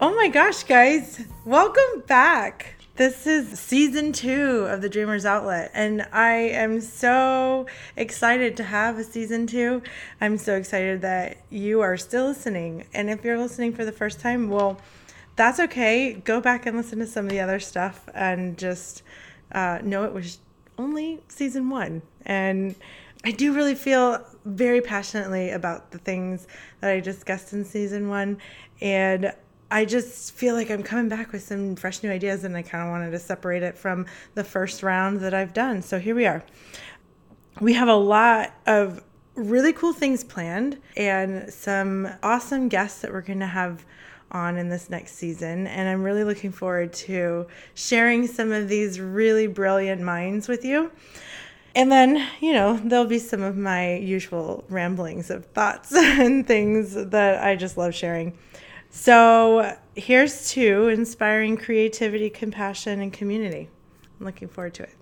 Oh my gosh, guys, welcome back. This is season two of the Dreamers Outlet, and I am so excited to have a season two. I'm so excited that you are still listening. And if you're listening for the first time, well, that's okay. Go back and listen to some of the other stuff and just uh, know it was only season one. And I do really feel very passionately about the things that I discussed in season one. And I just feel like I'm coming back with some fresh new ideas, and I kind of wanted to separate it from the first round that I've done. So here we are. We have a lot of really cool things planned and some awesome guests that we're going to have on in this next season. And I'm really looking forward to sharing some of these really brilliant minds with you. And then, you know, there'll be some of my usual ramblings of thoughts and things that I just love sharing. So here's to inspiring creativity, compassion, and community. I'm looking forward to it.